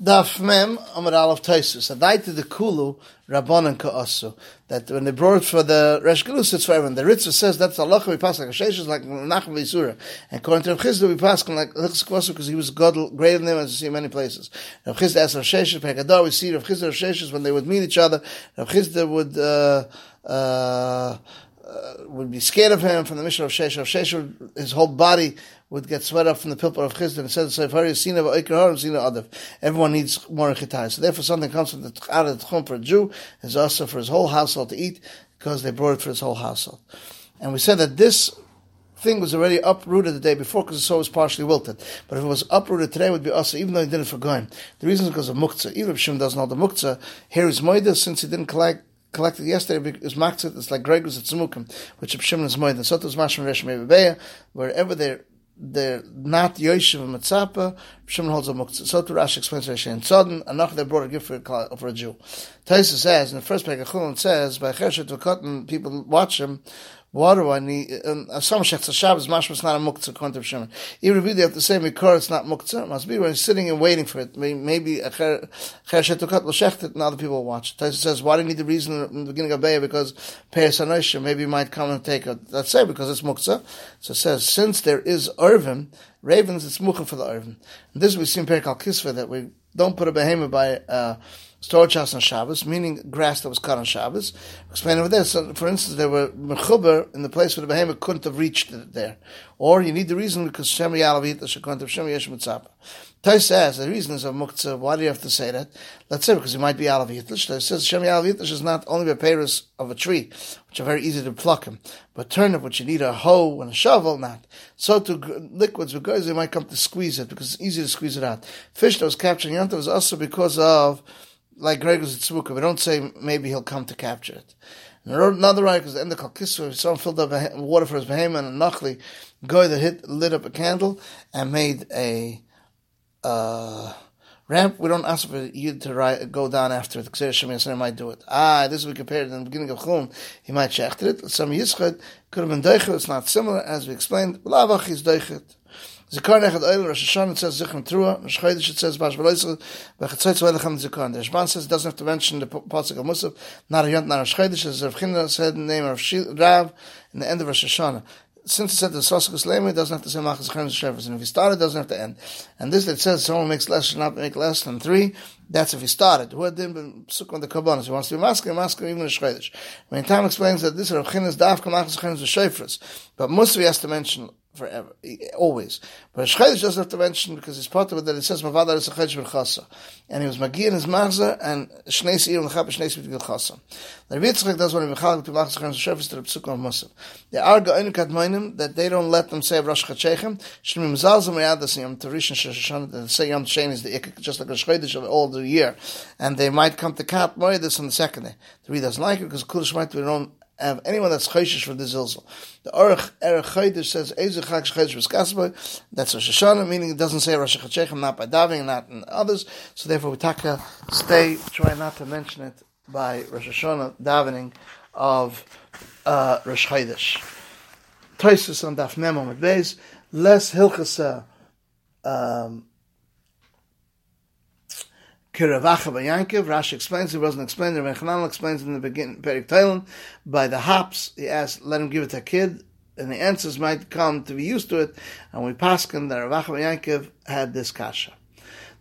Daf Mem Amar Aleph Taisus. Adaita the Kulu Rabbanan Ka'asu. That when they brought for the Resh Gelus, it's for everyone. The Ritza says that's Allah we pass like a Sheshes, like Nachum V'Yisura. And according to Rav Chisda, we pass like Lichs Kvasu because he was God greater than him as we see in many places. Rav Chisda asked Rav Sheshes, Pekadar, we see Rav Chisda Rav when they would meet each other. Rav Chisda would, uh, uh, uh, would be scared of him from the mission of Shesh. Rav Shesh, his whole body would get sweat up from the pilpul of Iker seen of Everyone needs more chitai. So therefore something comes from the out of the tchum for a Jew is also for his whole household to eat because they brought it for his whole household. And we said that this thing was already uprooted the day before because the soul was partially wilted. But if it was uprooted today, it would be also, even though he did it for going. The reason is because of muktzah. Even if Shim doesn't know the muktzah, here is moida since he didn't collect collected yesterday is makzit. It's like Gregor's at Tzmukim, which is Shimon is Moed. So is Mashman Resh wherever they're they're not Yoshev and Matzapa, Shimon holds a muktzah. So to Rashi explains Rashi and Sodden, Anach they brought a gift for a, for a Jew. Taisa says, in the first page, Chulun says, by Cheshet V'Kotten, people watch him, what do I need? Um, some shechs Shabbos mashma is not a muktzah according to Shimon. If you have to say it's not muktzah. It must be when he's sitting and waiting for it. Maybe a cher shetukat l'shechtet, and other people will watch. Taisa says, why do you need the reason in the beginning of Be'ah? Because Peres Anoshim, maybe might come and take it. Let's say because it's muktzah. So it says, since there is Irvin, ravens, it's mukha for the Irvin. And this we see in Perikal Kisva that we don't put a behemoth by, uh, storage house on Shabbos, meaning grass that was cut on Shabbos. Explain over there. So, for instance, there were mechuber in the place where the behemoth couldn't have reached it there, or you need the reason because Shem Yalavit Shekont of Shem Yesh Mitzapa. Tai says the reason is of muktzah. Why do you have to say that? Let's say because it might be Yalavit. It says Shem Yalavit is not only the payers of a tree, which are very easy to pluck them, but turnip, which you need a hoe and a shovel, not. So to liquids, because they might come to squeeze it because it's easy to squeeze it out. Fish that was capturing Yontav was also because of like Gregor's Tzvuka. We don't say maybe he'll come to capture it. And another right because the end Kalkiswa, someone filled up water for his behemoth and a nachli guy that hit lit up a candle and made a uh, ramp. We don't ask for you to go down after it. Because Shemir might do it. Ah, this we compared in the beginning of Chum. He might shecht it. Some Yischad could have been deichet. It's not similar as we explained. Lavach is deichet. Zikar nechad oil, Rosh Hashanah, it says Zichron Trua, Rosh Chodesh, it says Bash Beloisel, Bechatzotz Velechem Zikar. The Rashbam says it doesn't have to mention the Pasuk of Musaf, not a Yont, not Rosh Chodesh, as Rav Chinna said in the name of Rav, in the end of Rosh Hashanah. Since it said the Sosakus Lema, it doesn't have to say Machas Chayim Shefers, and if he started, it doesn't have to end. And this that says someone makes less, should not make less than three, that's if he started. Who had been Suk on the Kabbalah, he wants to be Masker, Masker, even a Shchodesh. When time explains that this Rav Chinna's Dafka Machas Chayim Shefers, but Musaf has to mention forever, always. But Shchedesh doesn't have to mention because he's part of it that it says Mavada is a Chedesh B'chasa. And he was Magi in his Machza and Shneis Ir and Chap Shneis B'gil Chasa. The Rebbe Yitzchak does when he Mechalik to Machza Chedesh Shefes to the Psuk of Musaf. They are Ga'in Kadmoinim that they don't let them say Rosh Chachechem. Shmim Zalzim Yadas Yom Tarishan Shashan that say Yom Shein is the Ikk just like a Shchedesh of all the year. And they might come to Kat Moedas on the second day. The Rebbe doesn't like it because Kulish might be don't have anyone that's chayshish for the zilzal. The Orach Erech Chodesh says Eze Chag V'Skasba. That's Rosh Hashanah, meaning it doesn't say Rosh Hashanah, not by Daving, not in others. So therefore, we taka stay, try not to mention it by Rosh Hashanah davening of uh, Rosh Chodesh. Toisus on Daf Memo with Beis less Hilchasa. Um, Kiravacha by Yankiv. Rashi explains, he wasn't explained, Rabbi Chanan explains in the beginning, Perik by the hops, he asked, let him give it to a kid, and the answers might come to be used to it, and we paskin that Rav Acha bar Yaakov had this kasha.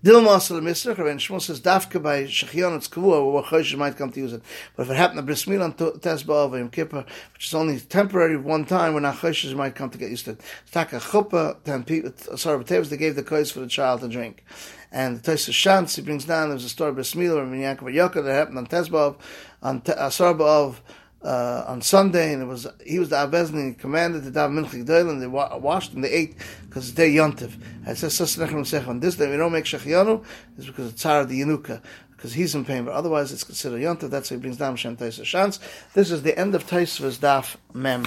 Dilma Asal Misrach, Rabbi Shmuel says, Dafka by Shechion, it's Kavua, where Chosh might come to use it. But if it happened to Bris Milah, Tesba of Yom Kippur, which is only temporary one time, when Chosh might come to get used to it. Taka Chuppah, ten people, sorry, but they gave the kois for the child to drink. And the Tosa Shantz, he brings down, there's a story of Bismillah, or Yaakov Yoka, that happened on Tesbov, on Asarbov, uh, uh, on Sunday, and it was he was the Abezni, commanded the Dav Minchik Doyle, and they wa- washed and they ate because it's day Yontiv. And it says Sassanachim on this day we don't make Shechianu, is because it's Tzar of the Yanuka, because he's in pain, but otherwise it's considered yontif. That's why he brings down Shem Taisa Shantz. This is the end of Taisva's Daf Mem.